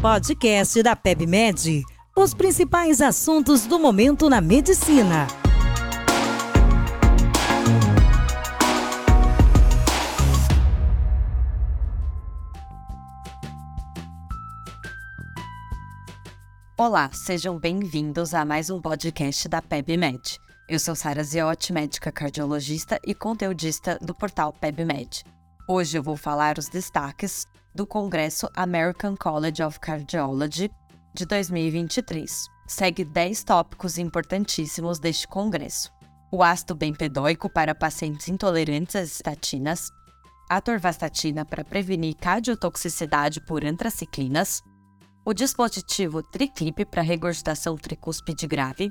Podcast da PebMed. Os principais assuntos do momento na medicina. Olá, sejam bem-vindos a mais um podcast da PebMed. Eu sou Sara Ziotti, médica cardiologista e conteudista do portal PebMed. Hoje eu vou falar os destaques do Congresso American College of Cardiology de 2023. Segue 10 tópicos importantíssimos deste congresso. O ácido bempedóico para pacientes intolerantes às estatinas, a atorvastatina para prevenir cardiotoxicidade por antraciclinas, o dispositivo TriClip para regurgitação tricúspide grave,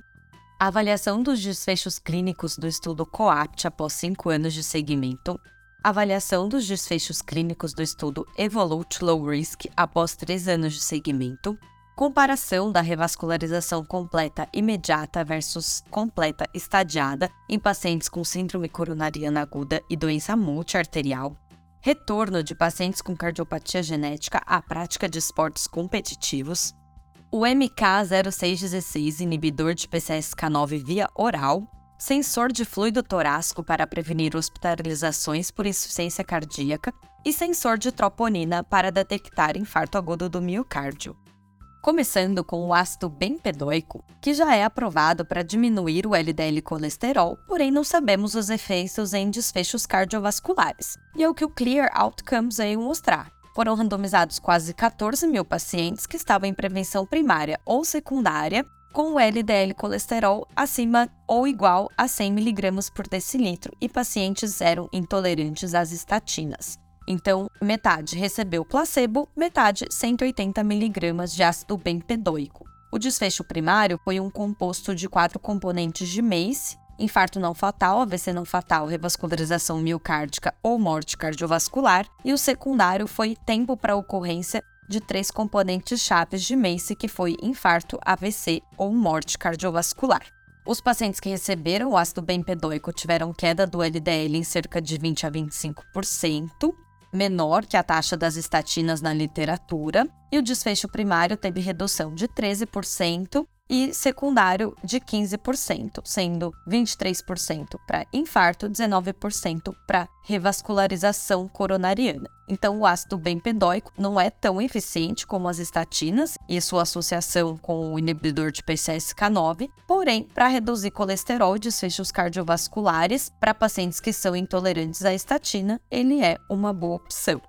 a avaliação dos desfechos clínicos do estudo COAPT após 5 anos de seguimento, avaliação dos desfechos clínicos do estudo Evolute Low Risk após 3 anos de seguimento, comparação da revascularização completa imediata versus completa estadiada em pacientes com síndrome coronariana aguda e doença multiarterial, retorno de pacientes com cardiopatia genética à prática de esportes competitivos, o MK0616 inibidor de PCSK9 via oral, sensor de fluido torácico para prevenir hospitalizações por insuficiência cardíaca e sensor de troponina para detectar infarto agudo do miocárdio começando com o ácido bempedóico, que já é aprovado para diminuir o LDL colesterol, porém não sabemos os efeitos em desfechos cardiovasculares. E é o que o Clear Outcomes veio mostrar. Foram randomizados quase 14 mil pacientes que estavam em prevenção primária ou secundária com o LDL colesterol acima ou igual a 100 mg por decilitro e pacientes eram intolerantes às estatinas. Então, metade recebeu placebo, metade 180 miligramas de ácido bempedóico. O desfecho primário foi um composto de quatro componentes de MACE, infarto não fatal, AVC não fatal, revascularização miocárdica ou morte cardiovascular, e o secundário foi tempo para ocorrência de três componentes chaves de MACE, que foi infarto, AVC ou morte cardiovascular. Os pacientes que receberam o ácido bempedóico tiveram queda do LDL em cerca de 20 a 25%, menor que a taxa das estatinas na literatura, e o desfecho primário teve redução de 13% e secundário de 15%, sendo 23% para infarto, 19% para revascularização coronariana. Então, o ácido bempedóico não é tão eficiente como as estatinas e sua associação com o inibidor de PCSK9, porém, para reduzir colesterol e desfechos cardiovasculares para pacientes que são intolerantes à estatina, ele é uma boa opção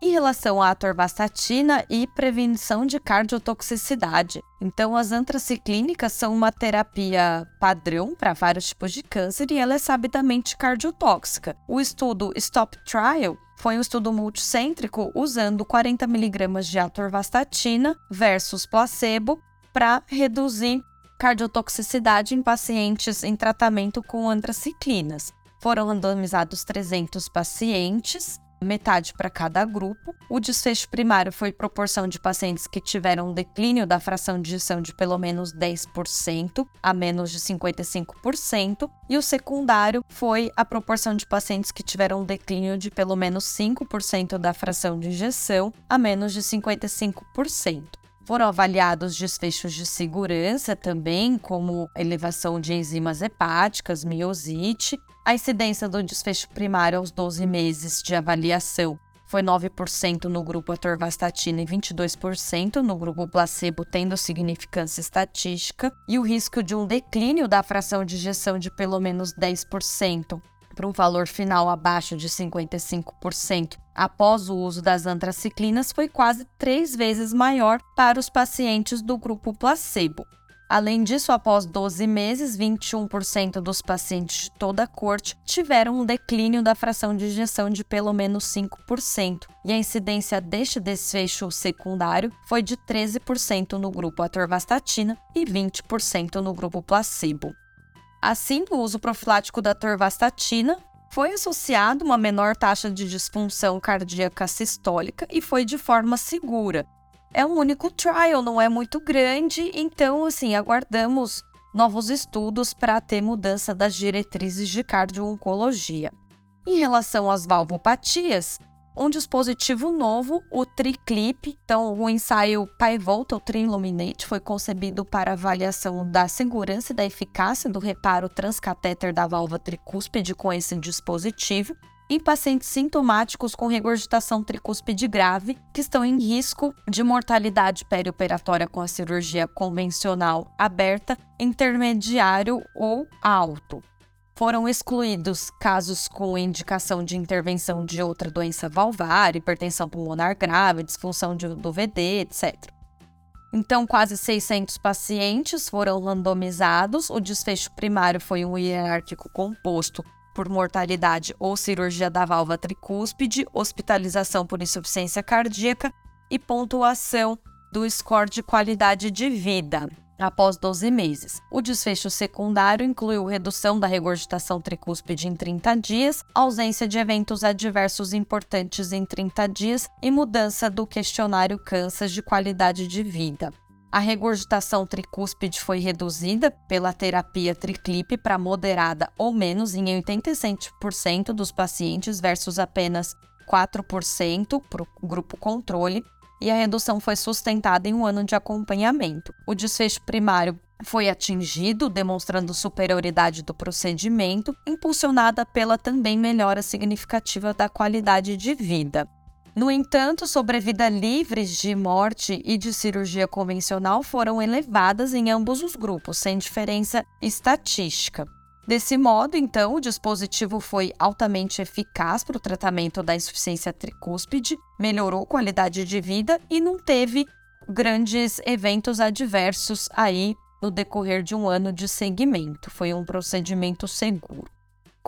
em relação à atorvastatina e prevenção de cardiotoxicidade. Então, as antraciclínicas são uma terapia padrão para vários tipos de câncer e ela é sabidamente cardiotóxica. O estudo Stop Trial foi um estudo multicêntrico usando 40 mg de atorvastatina versus placebo para reduzir cardiotoxicidade em pacientes em tratamento com antraciclinas. Foram randomizados 300 pacientes metade para cada grupo. O desfecho primário foi proporção de pacientes que tiveram um declínio da fração de ejeção de pelo menos 10% a menos de 55%, e o secundário foi a proporção de pacientes que tiveram um declínio de pelo menos 5% da fração de injeção a menos de 55%. Foram avaliados desfechos de segurança também, como elevação de enzimas hepáticas, miosite. A incidência do desfecho primário aos 12 meses de avaliação foi 9% no grupo atorvastatina e 22% no grupo placebo, tendo significância estatística, e o risco de um declínio da fração de injeção de pelo menos 10% para um valor final abaixo de 55% após o uso das antraciclinas foi quase três vezes maior para os pacientes do grupo placebo. Além disso, após 12 meses, 21% dos pacientes de toda a corte tiveram um declínio da fração de injeção de pelo menos 5%, e a incidência deste desfecho secundário foi de 13% no grupo atorvastatina e 20% no grupo placebo. Assim, o uso profilático da torvastatina foi associado uma menor taxa de disfunção cardíaca sistólica e foi de forma segura. É um único trial, não é muito grande, então assim, aguardamos novos estudos para ter mudança das diretrizes de cardio-oncologia. Em relação às valvopatias, um dispositivo novo, o TriClip. Então, o ensaio Pivotal Triluminate foi concebido para avaliação da segurança e da eficácia do reparo transcatéter da válvula tricúspide com esse dispositivo em pacientes sintomáticos com regurgitação tricúspide grave que estão em risco de mortalidade perioperatória com a cirurgia convencional aberta, intermediário ou alto. Foram excluídos casos com indicação de intervenção de outra doença valvar, hipertensão pulmonar grave, disfunção do VD, etc. Então, quase 600 pacientes foram randomizados. O desfecho primário foi um hierárquico composto por mortalidade ou cirurgia da válvula tricúspide, hospitalização por insuficiência cardíaca e pontuação do score de qualidade de vida após 12 meses. O desfecho secundário incluiu redução da regurgitação tricúspide em 30 dias, ausência de eventos adversos importantes em 30 dias e mudança do questionário Kansas de qualidade de vida. A regurgitação tricúspide foi reduzida pela terapia triclip para moderada ou menos em 87% dos pacientes versus apenas 4% para o grupo controle e a redução foi sustentada em um ano de acompanhamento. O desfecho primário foi atingido, demonstrando superioridade do procedimento, impulsionada pela também melhora significativa da qualidade de vida. No entanto, sobrevida livres de morte e de cirurgia convencional foram elevadas em ambos os grupos, sem diferença estatística. Desse modo, então, o dispositivo foi altamente eficaz para o tratamento da insuficiência tricúspide, melhorou qualidade de vida e não teve grandes eventos adversos aí no decorrer de um ano de segmento. Foi um procedimento seguro.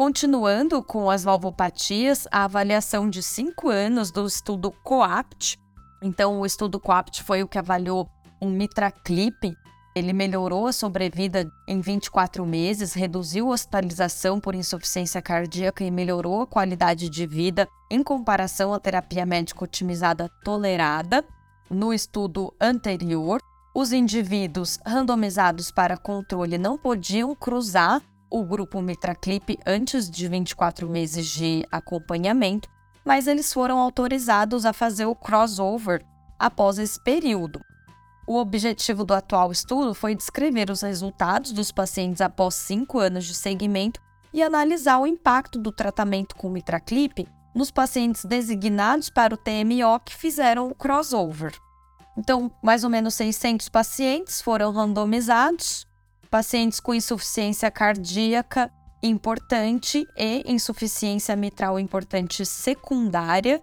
Continuando com as valvopatias, a avaliação de cinco anos do estudo COAPT. Então, o estudo COAPT foi o que avaliou um mitraclip ele melhorou a sobrevida em 24 meses, reduziu a hospitalização por insuficiência cardíaca e melhorou a qualidade de vida em comparação à terapia médica otimizada tolerada. No estudo anterior, os indivíduos randomizados para controle não podiam cruzar o grupo Mitraclip antes de 24 meses de acompanhamento, mas eles foram autorizados a fazer o crossover após esse período. O objetivo do atual estudo foi descrever os resultados dos pacientes após cinco anos de seguimento e analisar o impacto do tratamento com mitraclip nos pacientes designados para o TMO que fizeram o crossover. Então, mais ou menos 600 pacientes foram randomizados, pacientes com insuficiência cardíaca importante e insuficiência mitral importante secundária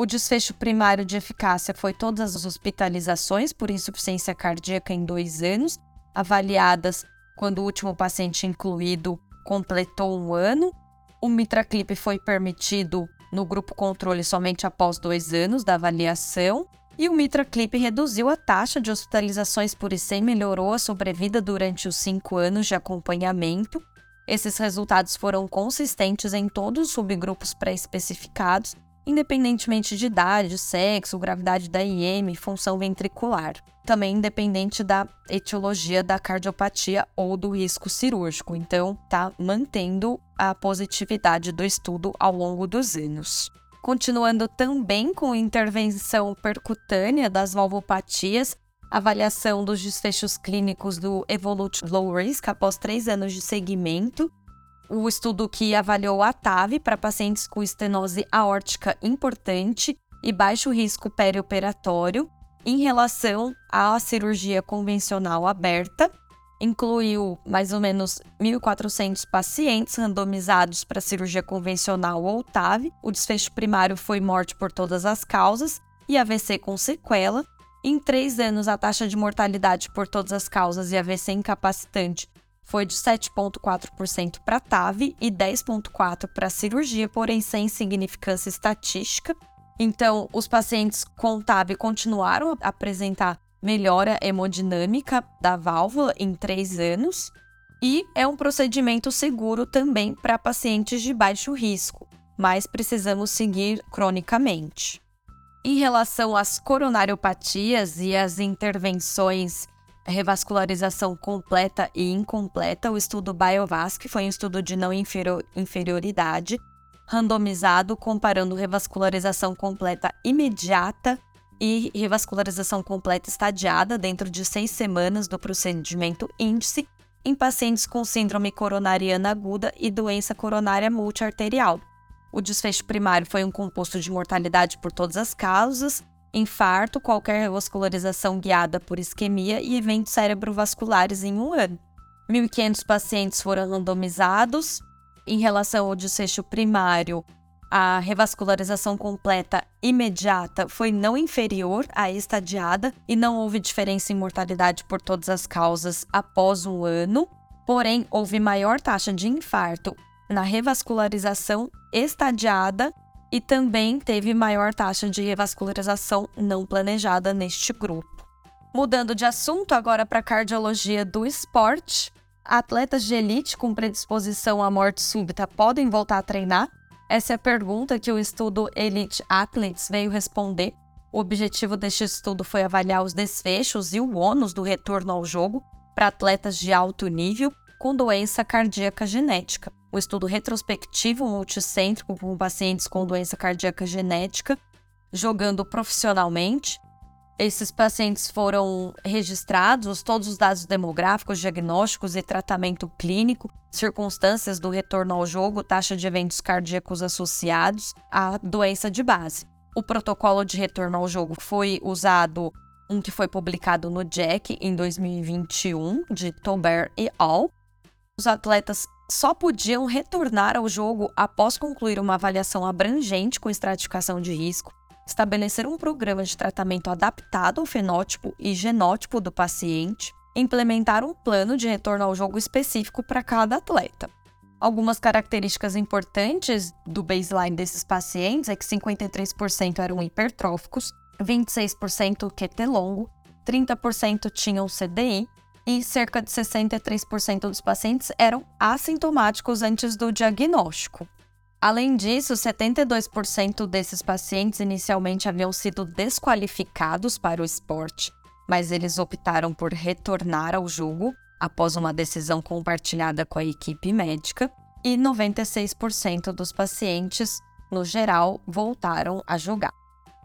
o desfecho primário de eficácia foi todas as hospitalizações por insuficiência cardíaca em dois anos, avaliadas quando o último paciente incluído completou um ano. O mitraclip foi permitido no grupo controle somente após dois anos da avaliação. E o mitraclip reduziu a taxa de hospitalizações por IC melhorou a sobrevida durante os cinco anos de acompanhamento. Esses resultados foram consistentes em todos os subgrupos pré-especificados independentemente de idade, sexo, gravidade da IM, função ventricular. Também independente da etiologia da cardiopatia ou do risco cirúrgico. Então, tá mantendo a positividade do estudo ao longo dos anos. Continuando também com intervenção percutânea das valvopatias, avaliação dos desfechos clínicos do Evolute Low Risk após três anos de seguimento o estudo que avaliou a TAV para pacientes com estenose aórtica importante e baixo risco perioperatório em relação à cirurgia convencional aberta. Incluiu mais ou menos 1.400 pacientes randomizados para cirurgia convencional ou TAV. O desfecho primário foi morte por todas as causas e AVC com sequela. Em três anos, a taxa de mortalidade por todas as causas e AVC incapacitante foi de 7,4% para TAV e 10,4% para cirurgia, porém sem significância estatística. Então, os pacientes com TAV continuaram a apresentar melhora hemodinâmica da válvula em três anos e é um procedimento seguro também para pacientes de baixo risco, mas precisamos seguir cronicamente. Em relação às coronariopatias e às intervenções revascularização completa e incompleta, o estudo BioVasc foi um estudo de não inferioridade, randomizado comparando revascularização completa imediata e revascularização completa estadiada dentro de seis semanas do procedimento índice em pacientes com síndrome coronariana aguda e doença coronária multiarterial. O desfecho primário foi um composto de mortalidade por todas as causas, infarto, qualquer revascularização guiada por isquemia e eventos cerebrovasculares em um ano. 1.500 pacientes foram randomizados. Em relação ao desfecho primário, a revascularização completa imediata foi não inferior à estadiada e não houve diferença em mortalidade por todas as causas após um ano, porém houve maior taxa de infarto na revascularização estadiada e também teve maior taxa de revascularização não planejada neste grupo. Mudando de assunto agora para cardiologia do esporte, atletas de elite com predisposição à morte súbita podem voltar a treinar? Essa é a pergunta que o estudo Elite Athletes veio responder. O objetivo deste estudo foi avaliar os desfechos e o ônus do retorno ao jogo para atletas de alto nível com doença cardíaca genética. O estudo retrospectivo multicêntrico com pacientes com doença cardíaca genética jogando profissionalmente esses pacientes foram registrados, todos os dados demográficos, diagnósticos e tratamento clínico, circunstâncias do retorno ao jogo, taxa de eventos cardíacos associados à doença de base. O protocolo de retorno ao jogo foi usado, um que foi publicado no JACC em 2021, de Tober e al. Os atletas só podiam retornar ao jogo após concluir uma avaliação abrangente com estratificação de risco, estabelecer um programa de tratamento adaptado ao fenótipo e genótipo do paciente, implementar um plano de retorno ao jogo específico para cada atleta. Algumas características importantes do baseline desses pacientes é que 53% eram hipertróficos, 26% QT longo, 30% tinham CDI e cerca de 63% dos pacientes eram assintomáticos antes do diagnóstico. Além disso, 72% desses pacientes inicialmente haviam sido desqualificados para o esporte, mas eles optaram por retornar ao jogo após uma decisão compartilhada com a equipe médica, e 96% dos pacientes, no geral, voltaram a jogar.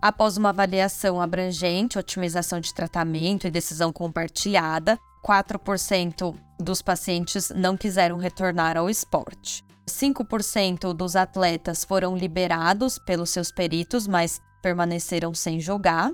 Após uma avaliação abrangente, otimização de tratamento e decisão compartilhada, 4% dos pacientes não quiseram retornar ao esporte. 5% dos atletas foram liberados pelos seus peritos, mas permaneceram sem jogar.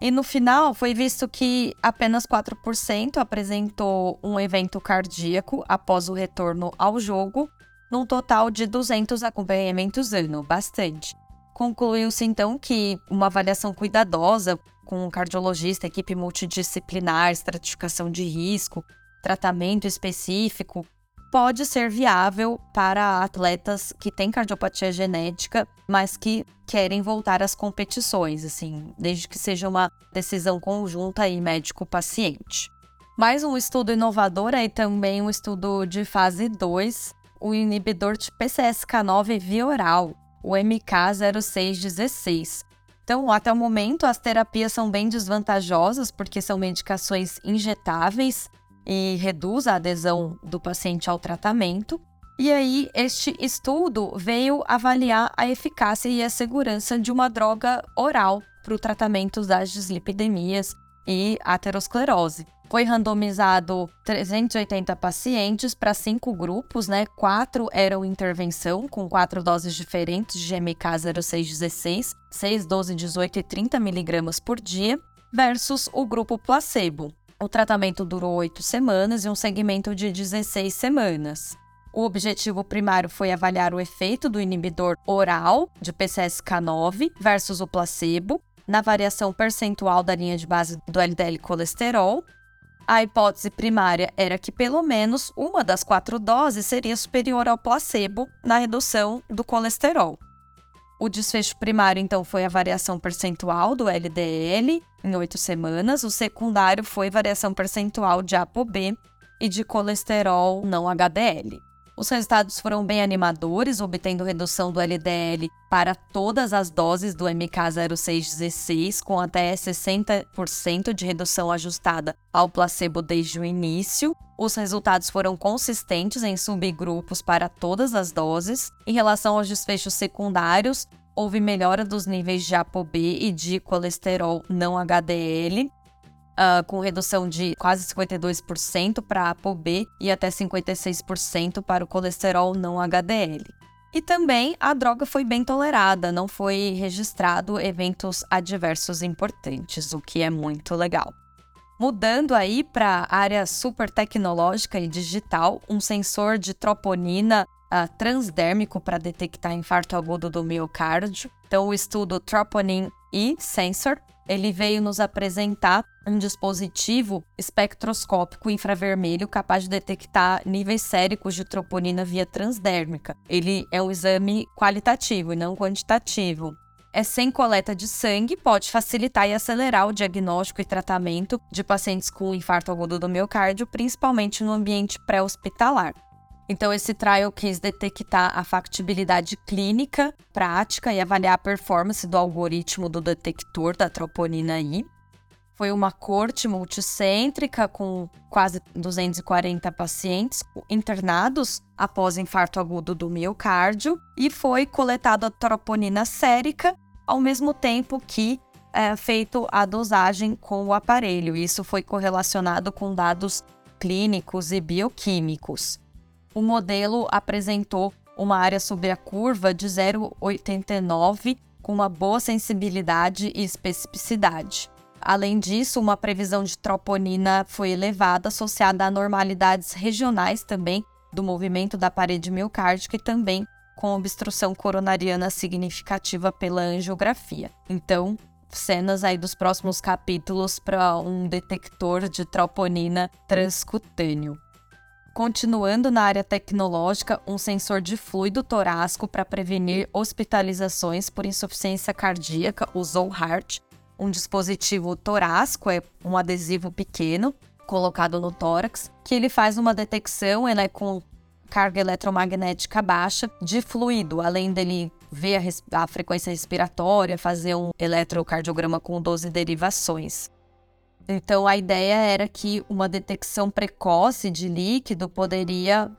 E no final foi visto que apenas 4% apresentou um evento cardíaco após o retorno ao jogo, num total de 200 acompanhamentos ano, bastante. Concluiu-se então que uma avaliação cuidadosa com um cardiologista, equipe multidisciplinar, estratificação de risco, tratamento específico, pode ser viável para atletas que têm cardiopatia genética, mas que querem voltar às competições, assim, desde que seja uma decisão conjunta aí médico-paciente. Mais um estudo inovador é também um estudo de fase 2, o inibidor de PCSK9 via oral, o MK0616. Então, até o momento, as terapias são bem desvantajosas porque são medicações injetáveis e reduz a adesão do paciente ao tratamento. E aí, este estudo veio avaliar a eficácia e a segurança de uma droga oral para o tratamento das dislipidemias e aterosclerose. Foi randomizado 380 pacientes para cinco grupos, né? Quatro eram intervenção, com quatro doses diferentes de GMK 0616, 6, 12, 18 e 30 miligramas por dia, versus o grupo placebo, o tratamento durou oito semanas e um segmento de 16 semanas. O objetivo primário foi avaliar o efeito do inibidor oral de PCSK9 versus o placebo na variação percentual da linha de base do LDL colesterol. A hipótese primária era que pelo menos uma das quatro doses seria superior ao placebo na redução do colesterol. O desfecho primário, então, foi a variação percentual do LDL em oito semanas. O secundário foi variação percentual de ApoB e de colesterol não HDL. Os resultados foram bem animadores, obtendo redução do LDL para todas as doses do MK0616, com até 60% de redução ajustada ao placebo desde o início. Os resultados foram consistentes em subgrupos para todas as doses. Em relação aos desfechos secundários, houve melhora dos níveis de ApoB e de colesterol não HDL, uh, com redução de quase 52% para ApoB e até 56% para o colesterol não HDL. E também a droga foi bem tolerada, não foi registrado eventos adversos importantes, o que é muito legal. Mudando aí para a área super tecnológica e digital, um sensor de troponina uh, transdérmico para detectar infarto agudo do miocárdio. Então, o estudo Troponin E Sensor ele veio nos apresentar um dispositivo espectroscópico infravermelho capaz de detectar níveis séricos de troponina via transdérmica. Ele é um exame qualitativo e não quantitativo. É sem coleta de sangue, pode facilitar e acelerar o diagnóstico e tratamento de pacientes com infarto agudo do miocárdio, principalmente no ambiente pré-hospitalar. Então, esse trial quis detectar a factibilidade clínica, prática e avaliar a performance do algoritmo do detector da troponina I. Foi uma corte multicêntrica com quase 240 pacientes internados após infarto agudo do miocárdio e foi coletada a troponina sérica ao mesmo tempo que é feito a dosagem com o aparelho. Isso foi correlacionado com dados clínicos e bioquímicos o modelo apresentou uma área sobre a curva de 0,89 com uma boa sensibilidade e especificidade. Além disso, uma previsão de troponina foi elevada, associada a normalidades regionais também do movimento da parede miocárdica e também com obstrução coronariana significativa pela angiografia. Então, cenas aí dos próximos capítulos para um detector de troponina transcutâneo. Continuando na área tecnológica, um sensor de fluido torácico para prevenir hospitalizações por insuficiência cardíaca, o Heart. Um dispositivo torácico é um adesivo pequeno colocado no tórax, que ele faz uma detecção, ele é com carga eletromagnética baixa de fluido, além dele ver a, a frequência respiratória, fazer um eletrocardiograma com 12 derivações. Então a ideia era que uma detecção precoce de líquido poderia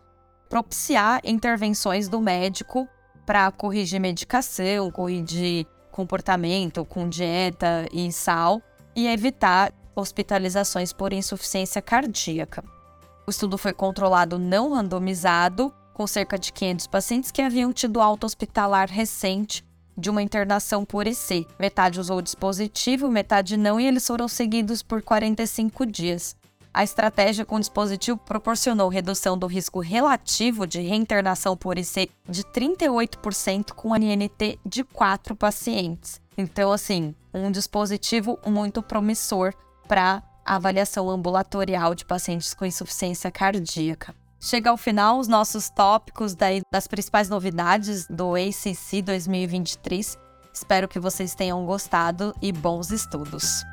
propiciar intervenções do médico para corrigir medicação, corrigir comportamento com dieta e sal e evitar hospitalizações por insuficiência cardíaca. O estudo foi controlado não randomizado, com cerca de 500 pacientes que haviam tido alta hospitalar recente de uma internação por IC. Metade usou o dispositivo, metade não, e eles foram seguidos por 45 dias. A estratégia com o dispositivo proporcionou redução do risco relativo de reinternação por IC de 38% com a NNT de 4 pacientes. Então, assim, um dispositivo muito promissor para avaliação ambulatorial de pacientes com insuficiência cardíaca. Chega ao final os nossos tópicos das principais novidades do ACC 2023. Espero que vocês tenham gostado e bons estudos.